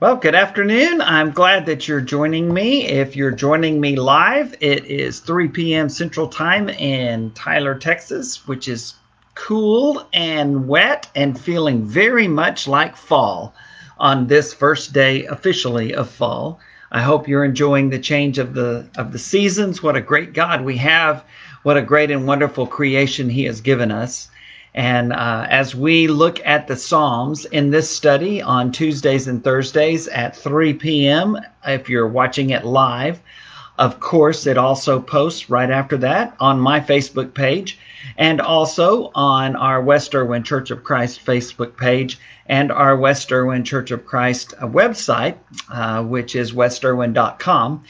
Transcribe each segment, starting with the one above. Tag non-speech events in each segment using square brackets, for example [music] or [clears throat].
Well, good afternoon. I'm glad that you're joining me. If you're joining me live, it is 3 p.m. Central Time in Tyler, Texas, which is cool and wet and feeling very much like fall on this first day officially of fall. I hope you're enjoying the change of the of the seasons. What a great God we have. What a great and wonderful creation he has given us. And uh, as we look at the Psalms in this study on Tuesdays and Thursdays at 3 p.m., if you're watching it live, of course, it also posts right after that on my Facebook page and also on our West Erwin Church of Christ Facebook page and our West Erwin Church of Christ uh, website, uh, which is westerwin.com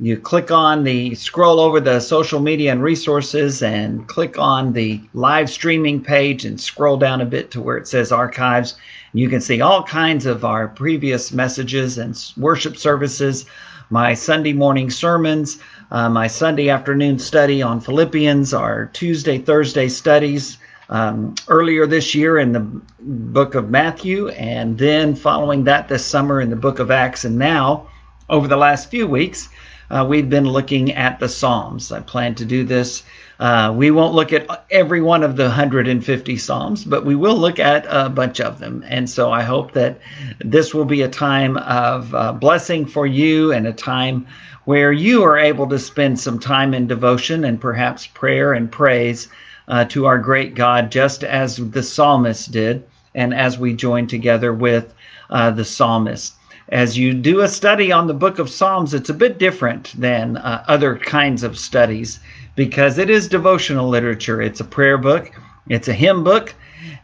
you click on the scroll over the social media and resources and click on the live streaming page and scroll down a bit to where it says archives. You can see all kinds of our previous messages and worship services, my Sunday morning sermons, uh, my Sunday afternoon study on Philippians, our Tuesday, Thursday studies. Um, earlier this year in the book of Matthew, and then following that this summer in the book of Acts, and now over the last few weeks, uh, we've been looking at the Psalms. I plan to do this. Uh, we won't look at every one of the 150 Psalms, but we will look at a bunch of them. And so I hope that this will be a time of uh, blessing for you and a time where you are able to spend some time in devotion and perhaps prayer and praise uh, to our great God, just as the psalmist did, and as we join together with uh, the psalmist as you do a study on the book of Psalms, it's a bit different than uh, other kinds of studies because it is devotional literature. It's a prayer book, it's a hymn book,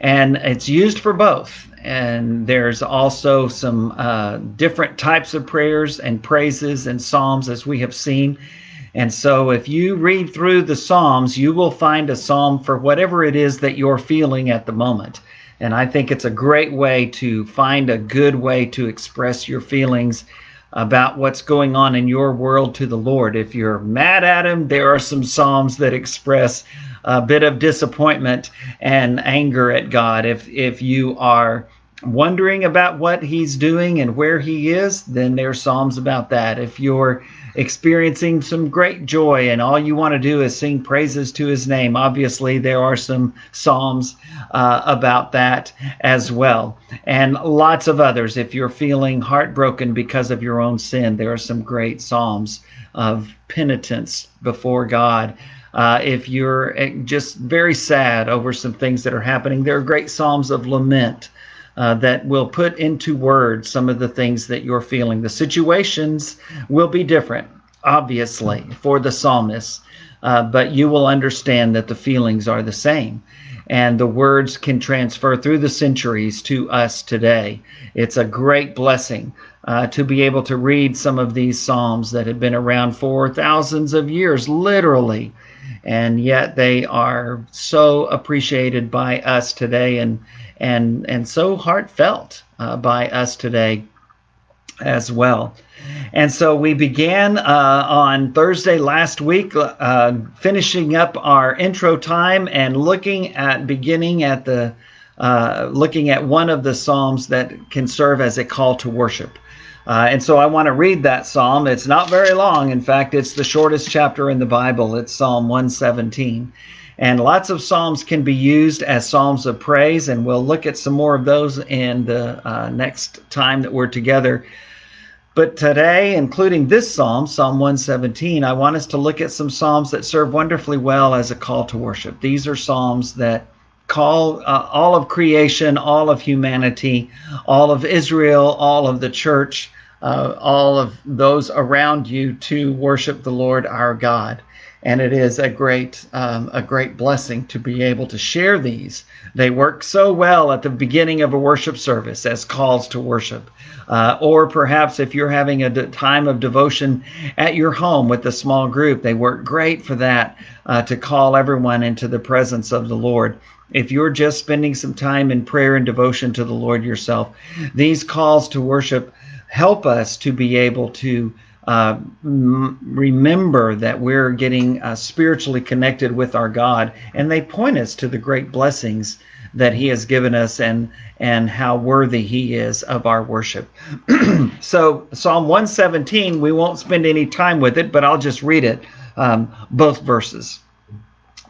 and it's used for both. And there's also some uh, different types of prayers and praises and psalms as we have seen. And so, if you read through the Psalms, you will find a psalm for whatever it is that you're feeling at the moment. And I think it's a great way to find a good way to express your feelings about what's going on in your world to the Lord. If you're mad at Him, there are some Psalms that express a bit of disappointment and anger at God. If, if you are wondering about what He's doing and where He is, then there are Psalms about that. If you're experiencing some great joy and all you want to do is sing praises to his name. Obviously, there are some Psalms uh, about that as well. And lots of others. If you're feeling heartbroken because of your own sin, there are some great Psalms of penitence before God. Uh, if you're eh, just very sad over some things that are happening, there are great Psalms of lament uh, that will put into words some of the things that you're feeling. The situations will be different, obviously, for the psalmist, uh, but you will understand that the feelings are the same. And the words can transfer through the centuries to us today. It's a great blessing uh, to be able to read some of these Psalms that have been around for thousands of years, literally and yet they are so appreciated by us today and and and so heartfelt uh, by us today as well. And so we began uh, on Thursday last week, uh, finishing up our intro time and looking at beginning at the uh, looking at one of the psalms that can serve as a call to worship. Uh, and so I want to read that psalm. It's not very long. In fact, it's the shortest chapter in the Bible. It's Psalm 117. And lots of psalms can be used as psalms of praise, and we'll look at some more of those in the uh, next time that we're together. But today, including this psalm, Psalm 117, I want us to look at some psalms that serve wonderfully well as a call to worship. These are psalms that call uh, all of creation, all of humanity, all of Israel, all of the church uh, all of those around you to worship the Lord our God. And it is a great, um, a great blessing to be able to share these. They work so well at the beginning of a worship service as calls to worship. Uh, or perhaps if you're having a de- time of devotion at your home with a small group, they work great for that uh, to call everyone into the presence of the Lord. If you're just spending some time in prayer and devotion to the Lord yourself, these calls to worship help us to be able to uh, remember that we're getting uh, spiritually connected with our God, and they point us to the great blessings that He has given us and and how worthy He is of our worship. [clears throat] so Psalm 117, we won't spend any time with it, but I'll just read it, um, both verses.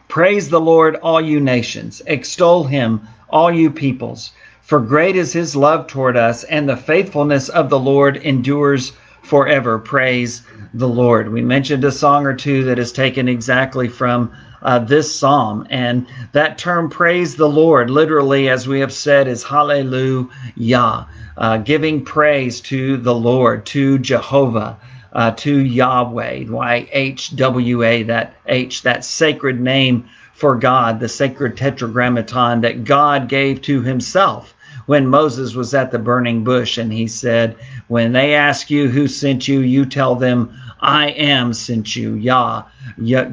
Praise the Lord, all you nations. Extol Him, all you peoples. For great is His love toward us, and the faithfulness of the Lord endures forever. Praise the Lord. We mentioned a song or two that is taken exactly from uh, this psalm. And that term, praise the Lord, literally, as we have said, is hallelujah, uh, giving praise to the Lord, to Jehovah. Uh, to Yahweh, YHWA, that H, that sacred name for God, the sacred tetragrammaton that God gave to himself when Moses was at the burning bush and he said, When they ask you who sent you, you tell them, I am sent you, Yah,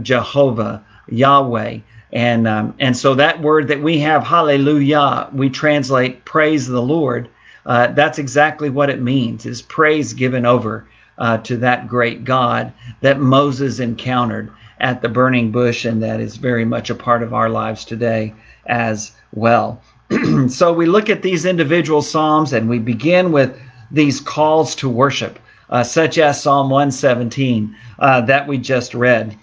Jehovah, Yahweh. And, um, and so that word that we have, hallelujah, we translate praise the Lord. Uh, that's exactly what it means is praise given over uh, to that great God that Moses encountered at the burning bush, and that is very much a part of our lives today as well. [clears throat] so we look at these individual psalms and we begin with these calls to worship, uh, such as Psalm 117 uh, that we just read.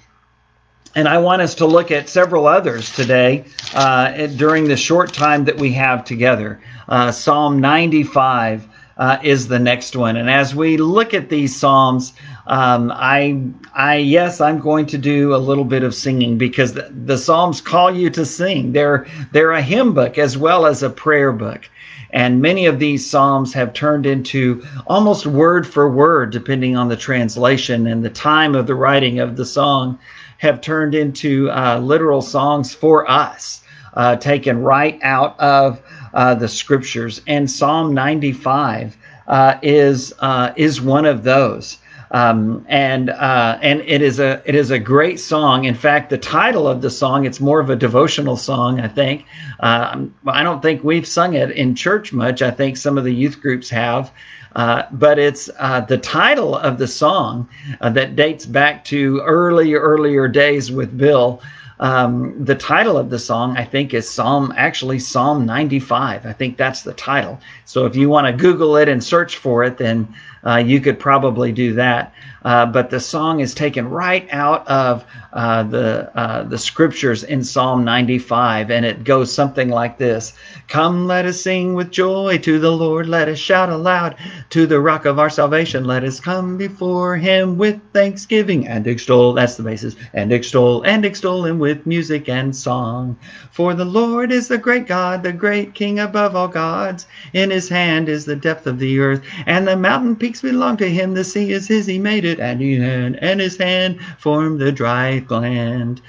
And I want us to look at several others today uh, during the short time that we have together. Uh, Psalm 95 uh, is the next one. And as we look at these Psalms, um, I, I, yes, I'm going to do a little bit of singing because the, the Psalms call you to sing. They're, they're a hymn book as well as a prayer book. And many of these Psalms have turned into almost word for word, depending on the translation and the time of the writing of the song have turned into uh, literal songs for us, uh, taken right out of uh, the scriptures. And Psalm 95 uh, is uh, is one of those. Um, and uh, and it is a it is a great song. In fact, the title of the song it's more of a devotional song. I think uh, I don't think we've sung it in church much. I think some of the youth groups have, uh, but it's uh, the title of the song uh, that dates back to early, earlier days with Bill. Um, the title of the song, I think, is Psalm, actually Psalm 95. I think that's the title. So if you want to Google it and search for it, then uh, you could probably do that. Uh, but the song is taken right out of uh, the uh, the scriptures in Psalm 95, and it goes something like this: Come, let us sing with joy to the Lord. Let us shout aloud to the Rock of our salvation. Let us come before Him with thanksgiving and extol. That's the basis. And extol and extol Him with music and song. For the Lord is the great God, the great King above all gods. In His hand is the depth of the earth, and the mountain peaks belong to Him. The sea is His; He made it and he and his hand formed the dry land.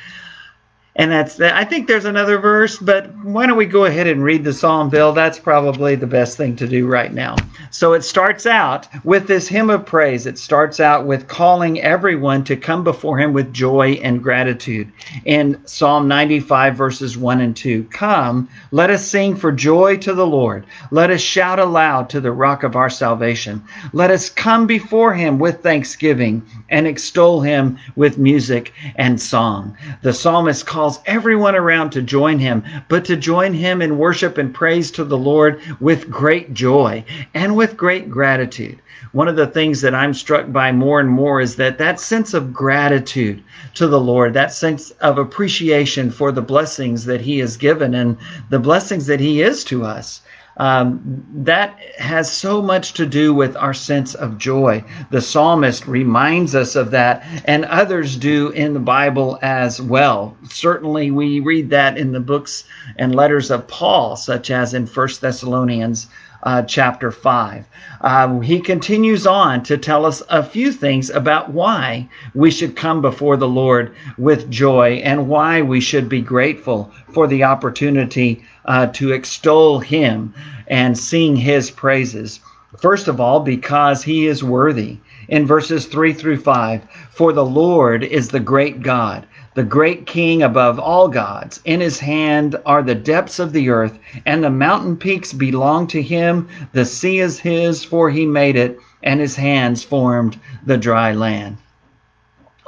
And that's I think there's another verse, but why don't we go ahead and read the psalm, Bill? That's probably the best thing to do right now. So it starts out with this hymn of praise. It starts out with calling everyone to come before him with joy and gratitude. In Psalm 95, verses 1 and 2 Come, let us sing for joy to the Lord. Let us shout aloud to the rock of our salvation. Let us come before him with thanksgiving and extol him with music and song. The psalmist calls everyone around to join him, but to join him in worship and praise to the Lord with great joy and with great gratitude. One of the things that I'm struck by more and more is that that sense of gratitude to the Lord, that sense of appreciation for the blessings that He has given and the blessings that He is to us. Um, that has so much to do with our sense of joy. The psalmist reminds us of that, and others do in the Bible as well. Certainly, we read that in the books and letters of Paul, such as in First Thessalonians uh, chapter 5. Um, he continues on to tell us a few things about why we should come before the Lord with joy and why we should be grateful for the opportunity uh, to extol Him and sing His praises. First of all, because He is worthy. In verses 3 through 5, for the Lord is the great God the great king above all gods. In his hand are the depths of the earth, and the mountain peaks belong to him. The sea is his, for he made it, and his hands formed the dry land.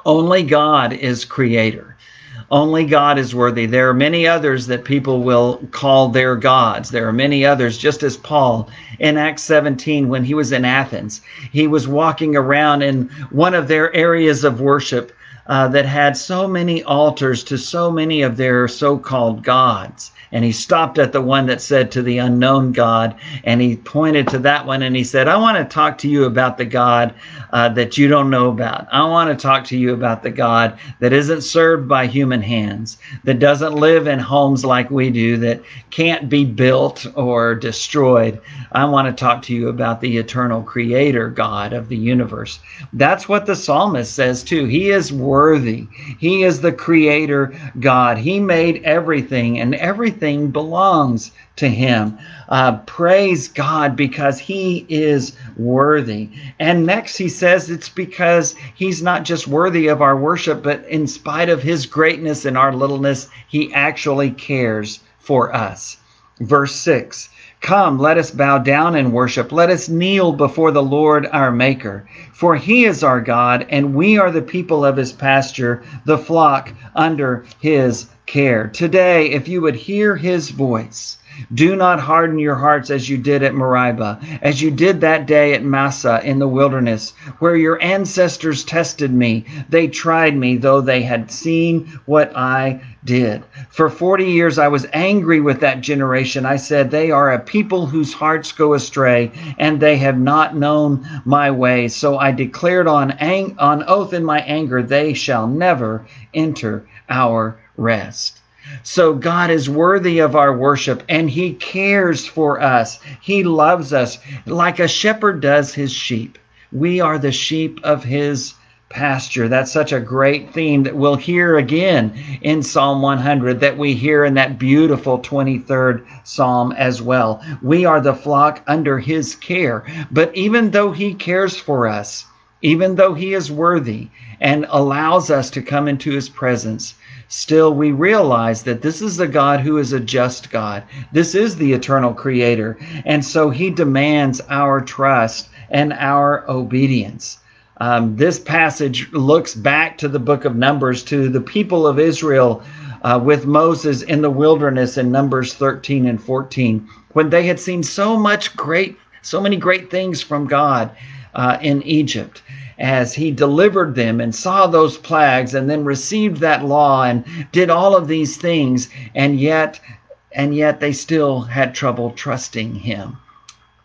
Only God is creator. Only God is worthy. There are many others that people will call their gods. There are many others, just as Paul in Acts 17, when he was in Athens, he was walking around in one of their areas of worship uh, that had so many altars to so many of their so called gods. And he stopped at the one that said to the unknown God, and he pointed to that one and he said, I want to talk to you about the God uh, that you don't know about. I want to talk to you about the God that isn't served by human hands, that doesn't live in homes like we do, that can't be built or destroyed. I want to talk to you about the eternal creator God of the universe. That's what the psalmist says too. He is worthy. He is the creator God. He made everything, and everything belongs to him. Uh, praise God because he is worthy. And next he says it's because he's not just worthy of our worship, but in spite of his greatness and our littleness, he actually cares for us. Verse 6 Come, let us bow down and worship. Let us kneel before the Lord our Maker. For he is our God, and we are the people of his pasture, the flock under his care. Today, if you would hear his voice, do not harden your hearts as you did at Meribah, as you did that day at Massah in the wilderness, where your ancestors tested me. They tried me, though they had seen what I did. For 40 years I was angry with that generation. I said, They are a people whose hearts go astray, and they have not known my ways. So I declared on, ang- on oath in my anger, They shall never enter our rest. So God is worthy of our worship and he cares for us. He loves us like a shepherd does his sheep. We are the sheep of his pasture. That's such a great theme that we'll hear again in Psalm 100, that we hear in that beautiful 23rd Psalm as well. We are the flock under his care. But even though he cares for us, even though he is worthy and allows us to come into his presence, still we realize that this is a God who is a just God. This is the eternal creator. And so he demands our trust and our obedience. Um, this passage looks back to the book of Numbers, to the people of Israel uh, with Moses in the wilderness in Numbers 13 and 14, when they had seen so much great, so many great things from God uh, in Egypt as he delivered them and saw those plagues and then received that law and did all of these things. And yet and yet they still had trouble trusting him.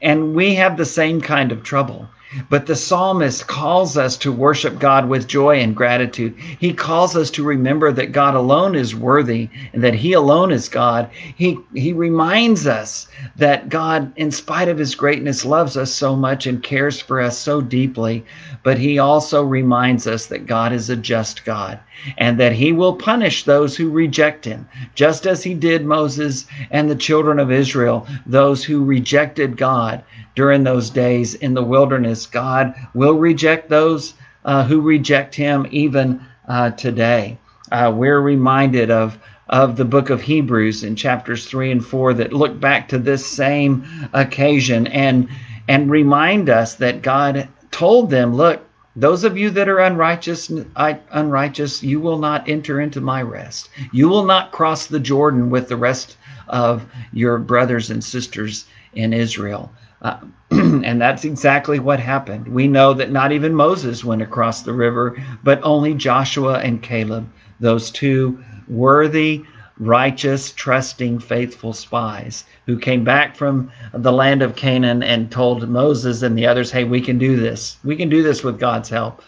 And we have the same kind of trouble but the psalmist calls us to worship God with joy and gratitude. He calls us to remember that God alone is worthy and that He alone is God. He, he reminds us that God, in spite of His greatness, loves us so much and cares for us so deeply. But He also reminds us that God is a just God and that He will punish those who reject Him, just as He did Moses and the children of Israel, those who rejected God during those days in the wilderness. God will reject those uh, who reject him even uh, today. Uh, we're reminded of of the book of Hebrews in chapters 3 and 4 that look back to this same occasion and and remind us that God told them, look, those of you that are unrighteous, unrighteous, you will not enter into my rest. You will not cross the Jordan with the rest of your brothers and sisters in Israel. Uh, [clears throat] and that's exactly what happened. We know that not even Moses went across the river, but only Joshua and Caleb, those two worthy, righteous, trusting, faithful spies who came back from the land of Canaan and told Moses and the others, hey, we can do this. We can do this with God's help.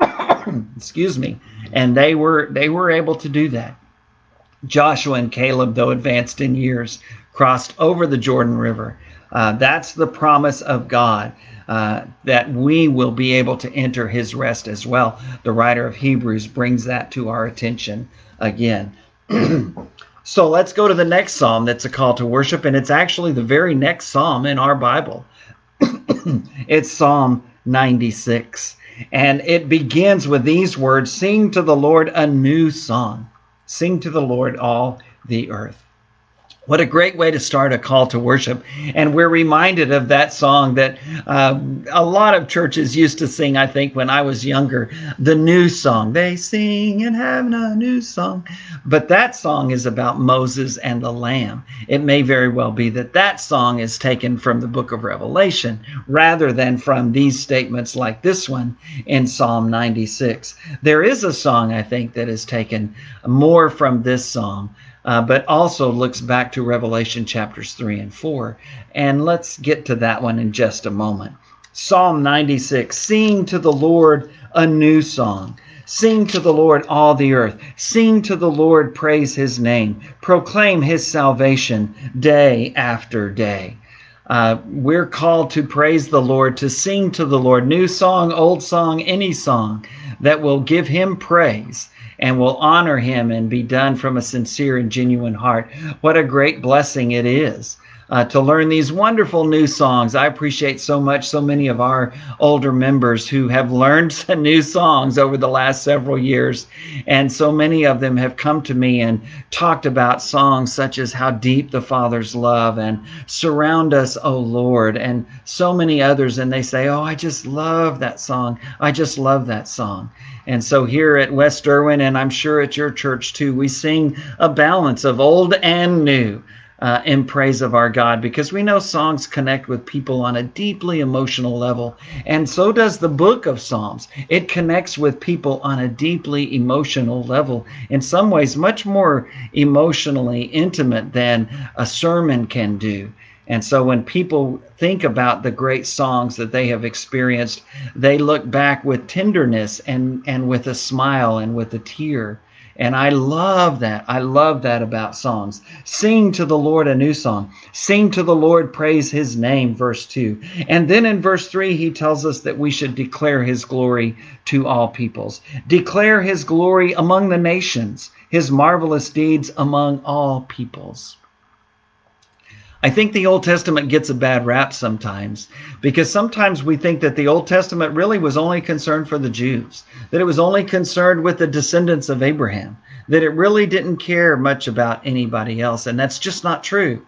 [clears throat] Excuse me. And they were they were able to do that. Joshua and Caleb, though advanced in years, crossed over the Jordan River uh, that's the promise of God. Uh, that we will be able to enter his rest as well. The writer of Hebrews brings that to our attention again. [clears throat] so let's go to the next psalm that's a call to worship, and it's actually the very next psalm in our Bible. [clears throat] it's Psalm 96, and it begins with these words Sing to the Lord a new song, sing to the Lord all the earth. What a great way to start a call to worship. And we're reminded of that song that uh, a lot of churches used to sing, I think, when I was younger, the new song. They sing and heaven a new song. But that song is about Moses and the Lamb. It may very well be that that song is taken from the book of Revelation rather than from these statements like this one in Psalm 96. There is a song, I think, that is taken more from this song uh, but also looks back to Revelation chapters 3 and 4. And let's get to that one in just a moment. Psalm 96 Sing to the Lord a new song. Sing to the Lord all the earth. Sing to the Lord, praise his name. Proclaim his salvation day after day. Uh, we're called to praise the Lord, to sing to the Lord, new song, old song, any song that will give him praise and will honor him and be done from a sincere and genuine heart. What a great blessing it is. Uh, to learn these wonderful new songs. I appreciate so much so many of our older members who have learned [laughs] some new songs over the last several years. And so many of them have come to me and talked about songs such as How Deep the Father's Love and Surround Us, O Lord, and so many others. And they say, Oh, I just love that song. I just love that song. And so here at West Erwin, and I'm sure at your church too, we sing a balance of old and new. Uh, in praise of our God because we know songs connect with people on a deeply emotional level. And so does the book of Psalms. It connects with people on a deeply emotional level, in some ways, much more emotionally intimate than a sermon can do. And so when people think about the great songs that they have experienced, they look back with tenderness and, and with a smile and with a tear. And I love that. I love that about songs. Sing to the Lord a new song. Sing to the Lord, praise his name, verse 2. And then in verse 3, he tells us that we should declare his glory to all peoples. Declare his glory among the nations, his marvelous deeds among all peoples. I think the Old Testament gets a bad rap sometimes because sometimes we think that the Old Testament really was only concerned for the Jews, that it was only concerned with the descendants of Abraham, that it really didn't care much about anybody else. And that's just not true.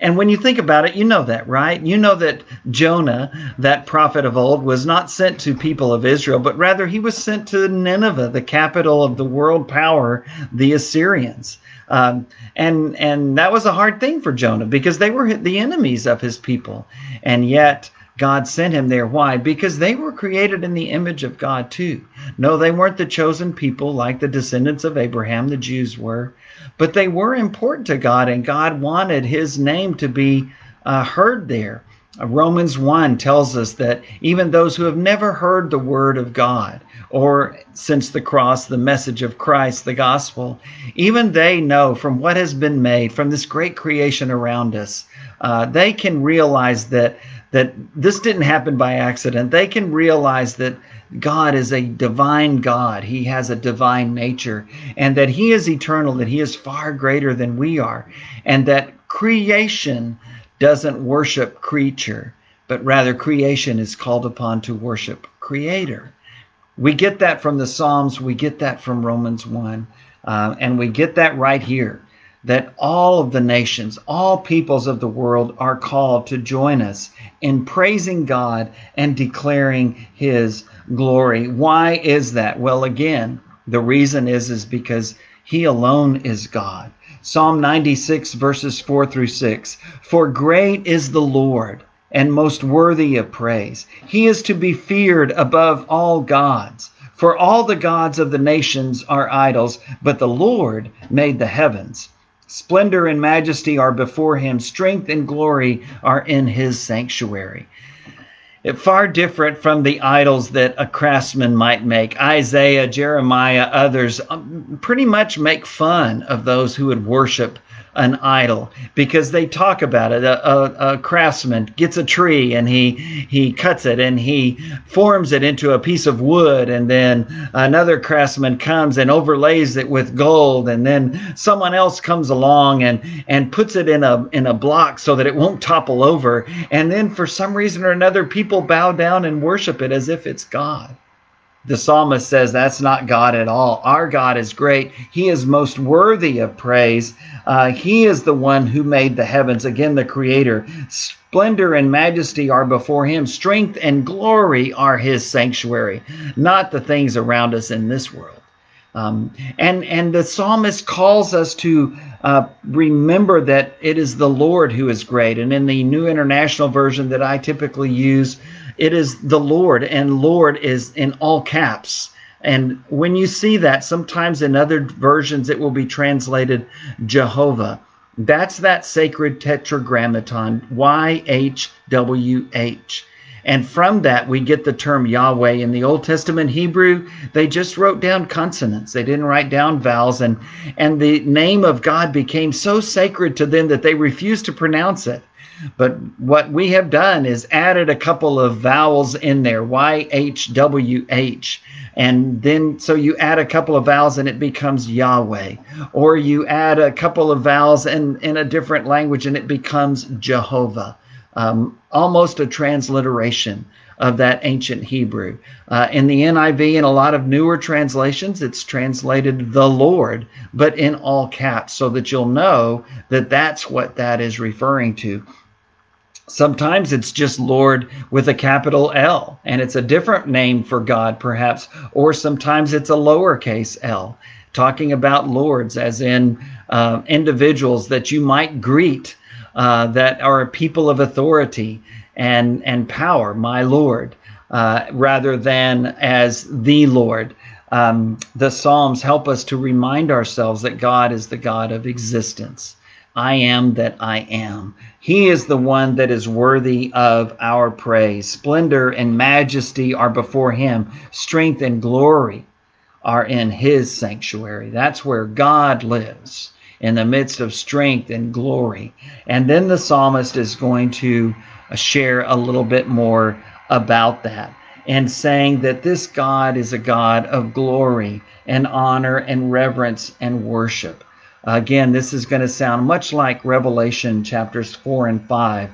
And when you think about it, you know that, right? You know that Jonah, that prophet of old, was not sent to people of Israel, but rather he was sent to Nineveh, the capital of the world power, the Assyrians. Um, and and that was a hard thing for Jonah because they were the enemies of his people, and yet God sent him there. Why? Because they were created in the image of God too. No, they weren't the chosen people like the descendants of Abraham, the Jews were, but they were important to God, and God wanted His name to be uh, heard there. Uh, Romans 1 tells us that even those who have never heard the word of God, or since the cross, the message of Christ, the gospel, even they know from what has been made, from this great creation around us, uh, they can realize that that this didn't happen by accident. They can realize that God is a divine God. He has a divine nature, and that He is eternal, that He is far greater than we are, and that creation doesn't worship creature, but rather creation is called upon to worship creator. We get that from the Psalms, we get that from Romans 1, uh, and we get that right here that all of the nations, all peoples of the world are called to join us in praising God and declaring his glory. Why is that? Well, again, the reason is is because he alone is God. Psalm 96 verses 4 through 6. For great is the Lord and most worthy of praise. He is to be feared above all gods. For all the gods of the nations are idols, but the Lord made the heavens. Splendor and majesty are before him, strength and glory are in his sanctuary. Far different from the idols that a craftsman might make. Isaiah, Jeremiah, others um, pretty much make fun of those who would worship an idol because they talk about it. A, a, a, craftsman gets a tree and he he cuts it and he forms it into a piece of wood, and then another craftsman comes and overlays it with gold, and then someone else comes along and and puts it in a in a block so that it won't topple over, and then for some reason or another, people bow down and worship it as if it's God. The psalmist says that's not God at all. Our God is great. He is most worthy of praise. Uh, he is the one who made the heavens, again, the creator. Splendor and majesty are before him. Strength and glory are his sanctuary, not the things around us in this world. Um, and and the psalmist calls us to uh, remember that it is the Lord who is great. And in the New International Version that I typically use, it is the Lord, and Lord is in all caps. And when you see that, sometimes in other versions it will be translated Jehovah. That's that sacred tetragrammaton, YHWH. And from that, we get the term Yahweh. In the Old Testament Hebrew, they just wrote down consonants. They didn't write down vowels. And, and the name of God became so sacred to them that they refused to pronounce it. But what we have done is added a couple of vowels in there, YHWH. And then, so you add a couple of vowels and it becomes Yahweh. Or you add a couple of vowels in, in a different language and it becomes Jehovah. Um, almost a transliteration of that ancient Hebrew. Uh, in the NIV and a lot of newer translations, it's translated the Lord, but in all caps, so that you'll know that that's what that is referring to. Sometimes it's just Lord with a capital L, and it's a different name for God, perhaps, or sometimes it's a lowercase l, talking about lords, as in uh, individuals that you might greet uh, that are a people of authority and, and power, my Lord, uh, rather than as the Lord. Um, the Psalms help us to remind ourselves that God is the God of existence. I am that I am. He is the one that is worthy of our praise. Splendor and majesty are before him, strength and glory are in his sanctuary. That's where God lives in the midst of strength and glory. And then the psalmist is going to share a little bit more about that and saying that this God is a God of glory and honor and reverence and worship. Again, this is going to sound much like Revelation chapters 4 and 5.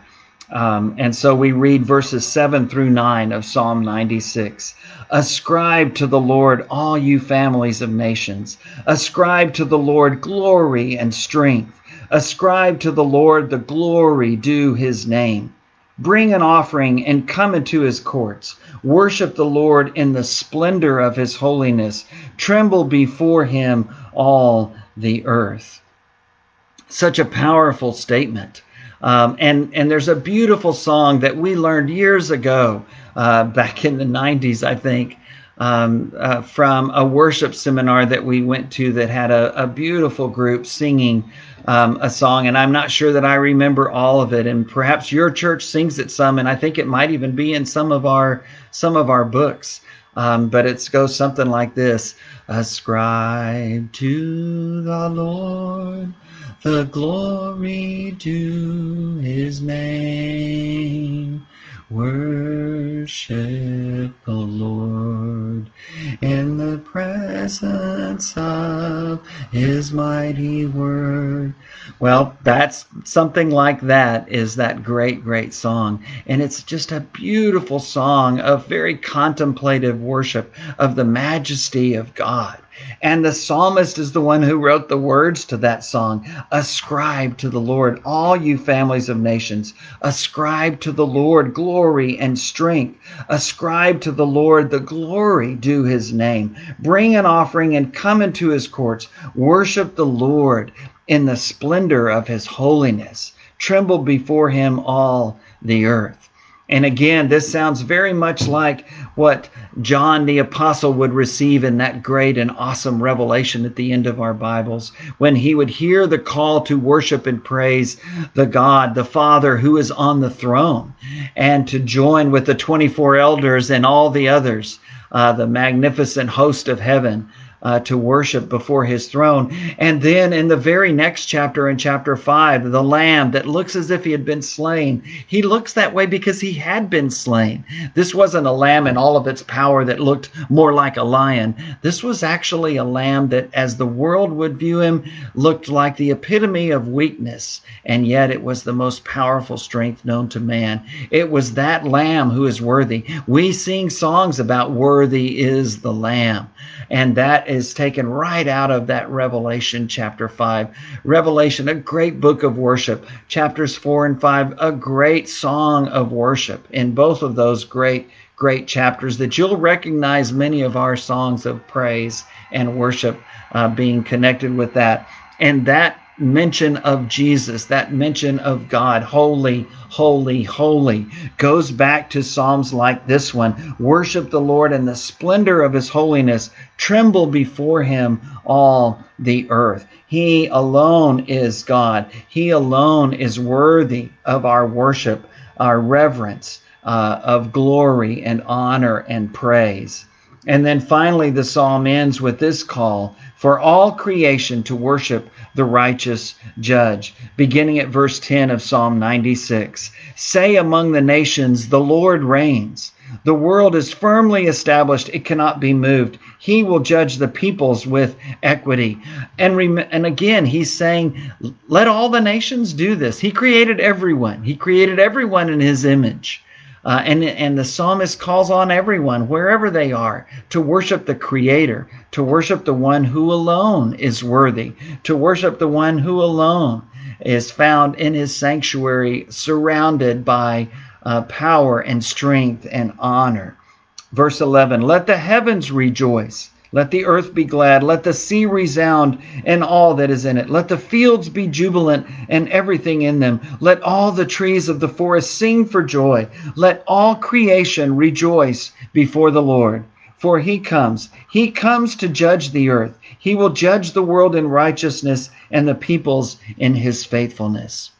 Um, and so we read verses 7 through 9 of Psalm 96. Ascribe to the Lord, all you families of nations. Ascribe to the Lord glory and strength. Ascribe to the Lord the glory due his name. Bring an offering and come into his courts. Worship the Lord in the splendor of his holiness. Tremble before him, all the earth. Such a powerful statement. Um, and, and there's a beautiful song that we learned years ago, uh, back in the 90s, I think, um, uh, from a worship seminar that we went to that had a, a beautiful group singing um, a song. And I'm not sure that I remember all of it. And perhaps your church sings it some, and I think it might even be in some of our some of our books. Um, but it goes something like this Ascribe to the Lord the glory to his name. Worship the Lord in the presence of his mighty word. Well, that's something like that is that great, great song. And it's just a beautiful song of very contemplative worship of the majesty of God. And the psalmist is the one who wrote the words to that song. Ascribe to the Lord, all you families of nations. Ascribe to the Lord glory and strength. Ascribe to the Lord the glory due his name. Bring an offering and come into his courts. Worship the Lord in the splendor of his holiness. Tremble before him all the earth. And again, this sounds very much like what John the Apostle would receive in that great and awesome revelation at the end of our Bibles, when he would hear the call to worship and praise the God, the Father who is on the throne, and to join with the 24 elders and all the others, uh, the magnificent host of heaven, uh, to worship before his throne. And then in the very next chapter, in chapter 5, the lamb that looks as if he had been slain, he looks that way because he had been slain. This wasn't a lamb in all of its power that looked more like a lion. This was actually a lamb that, as the world would view him, looked like the epitome of weakness. And yet it was the most powerful strength known to man. It was that lamb who is worthy. We sing songs about worthy is the lamb. And that is taken right out of that Revelation chapter 5. Revelation, a great book of worship. Chapters 4 and 5, a great song of worship. In both of those great, great chapters, that you'll recognize many of our songs of praise and worship uh, being connected with that. And that mention of Jesus, that mention of God, holy, holy, holy, goes back to Psalms like this one Worship the Lord in the splendor of his holiness, tremble before him, all the earth. He alone is God, he alone is worthy of our worship, our reverence, uh, of glory and honor and praise. And then finally, the psalm ends with this call for all creation to worship the righteous judge. Beginning at verse 10 of Psalm 96 Say among the nations, the Lord reigns. The world is firmly established, it cannot be moved. He will judge the peoples with equity. And, rem- and again, he's saying, let all the nations do this. He created everyone, he created everyone in his image. Uh, and, and the psalmist calls on everyone, wherever they are, to worship the Creator, to worship the one who alone is worthy, to worship the one who alone is found in his sanctuary, surrounded by uh, power and strength and honor. Verse 11 Let the heavens rejoice let the earth be glad. Let the sea resound and all that is in it. Let the fields be jubilant and everything in them. Let all the trees of the forest sing for joy. Let all creation rejoice before the Lord. For he comes. He comes to judge the earth. He will judge the world in righteousness and the peoples in his faithfulness.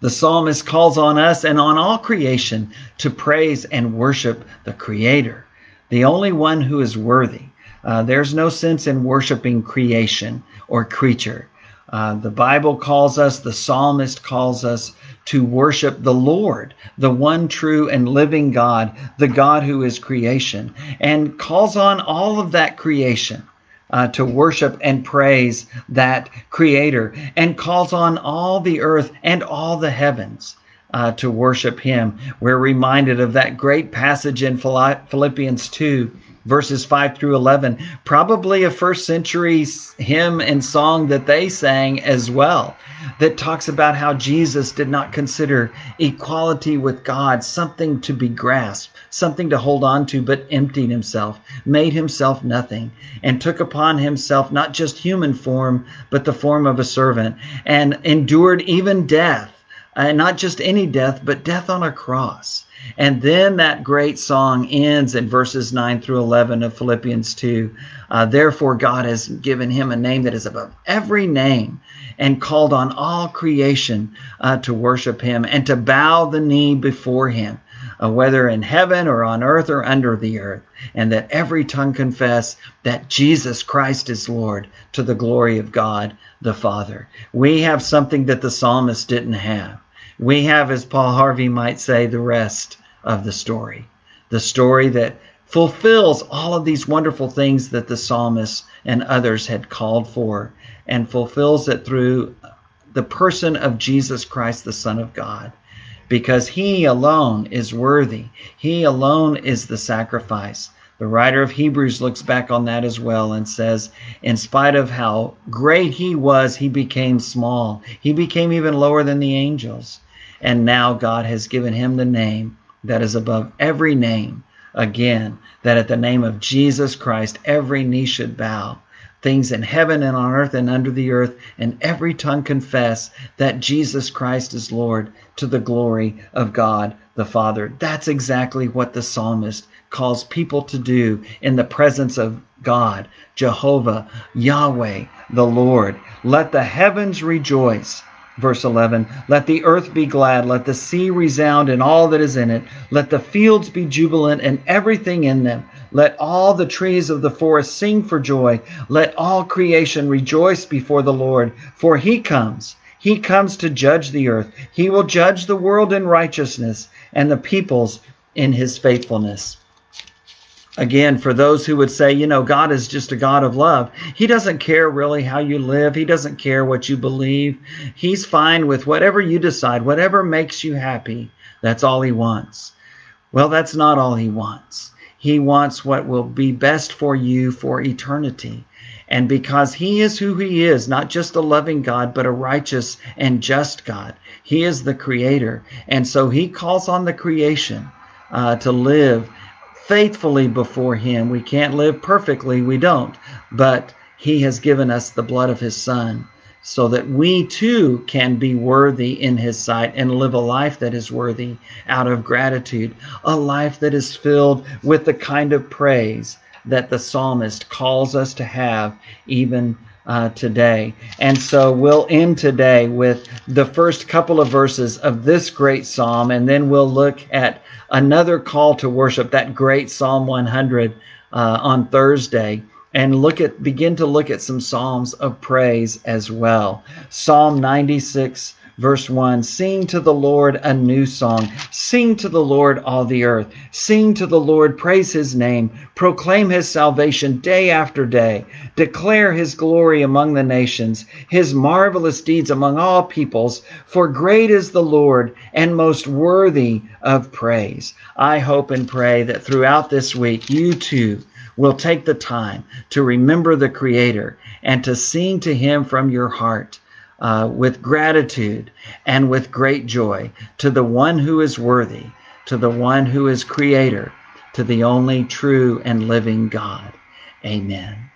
The psalmist calls on us and on all creation to praise and worship the Creator the only one who is worthy. Uh, there's no sense in worshiping creation or creature. Uh, the Bible calls us, the psalmist calls us to worship the Lord, the one true and living God, the God who is creation, and calls on all of that creation. Uh, to worship and praise that creator and calls on all the earth and all the heavens uh, to worship him. We're reminded of that great passage in Philippians 2, verses 5 through 11, probably a first century hymn and song that they sang as well, that talks about how Jesus did not consider equality with God something to be grasped, something to hold on to, but emptied himself, made himself nothing, and took upon himself not just human form, but the form of a servant, and endured even death and not just any death, but death on a cross. And then that great song ends in verses 9 through 11 of Philippians 2. Uh, Therefore, God has given him a name that is above every name and called on all creation uh, to worship him and to bow the knee before him, uh, whether in heaven or on earth or under the earth, and that every tongue confess that Jesus Christ is Lord to the glory of God the Father. We have something that the psalmist didn't have we have, as Paul Harvey might say, the rest of the story. The story that fulfills all of these wonderful things that the psalmist and others had called for, and fulfills it through the person of Jesus Christ, the Son of God. Because he alone is worthy, he alone is the sacrifice. The writer of Hebrews looks back on that as well and says, in spite of how great he was, he became small. He became even lower than the angels. And now God has given him the name that is above every name. Again, that at the name of Jesus Christ, every knee should bow, things in heaven and on earth and under the earth, and every tongue confess that Jesus Christ is Lord to the glory of God the Father. That's exactly what the psalmist calls people to do in the presence of God, Jehovah, Yahweh, the Lord. Let the heavens rejoice Verse 11 Let the earth be glad, let the sea resound and all that is in it, let the fields be jubilant and everything in them, Let all the trees of the forest sing for joy. Let all creation rejoice before the Lord, for he comes. He comes to judge the earth. He will judge the world in righteousness and the peoples in his faithfulness. Again, for those who would say, you know, God is just a God of love, He doesn't care really how you live. He doesn't care what you believe. He's fine with whatever you decide, whatever makes you happy. That's all He wants. Well, that's not all He wants. He wants what will be best for you for eternity. And because He is who He is, not just a loving God, but a righteous and just God, He is the Creator. And so He calls on the creation uh, to live faithfully before Him. We can't live perfectly, we don't. But He has given us the blood of His Son so that we too can be worthy in His sight and live a life that is worthy out of gratitude, a life that is filled with the kind of praise that the psalmist calls us to have even uh, today. And so we'll end today with the first couple of verses of this great psalm, and then we'll look at another call to worship, that great Psalm 100 uh, on Thursday, and look at begin to look at some psalms of praise as well. Psalm 96 Verse 1 Sing to the Lord a new song. Sing to the Lord, all the earth. Sing to the Lord, praise his name. Proclaim his salvation day after day. Declare his glory among the nations, his marvelous deeds among all peoples. For great is the Lord and most worthy of praise. I hope and pray that throughout this week, you too will take the time to remember the Creator and to sing to him from your heart uh, with gratitude and with great joy to the one who is worthy, to the one who is creator, to the only true and living God. Amen.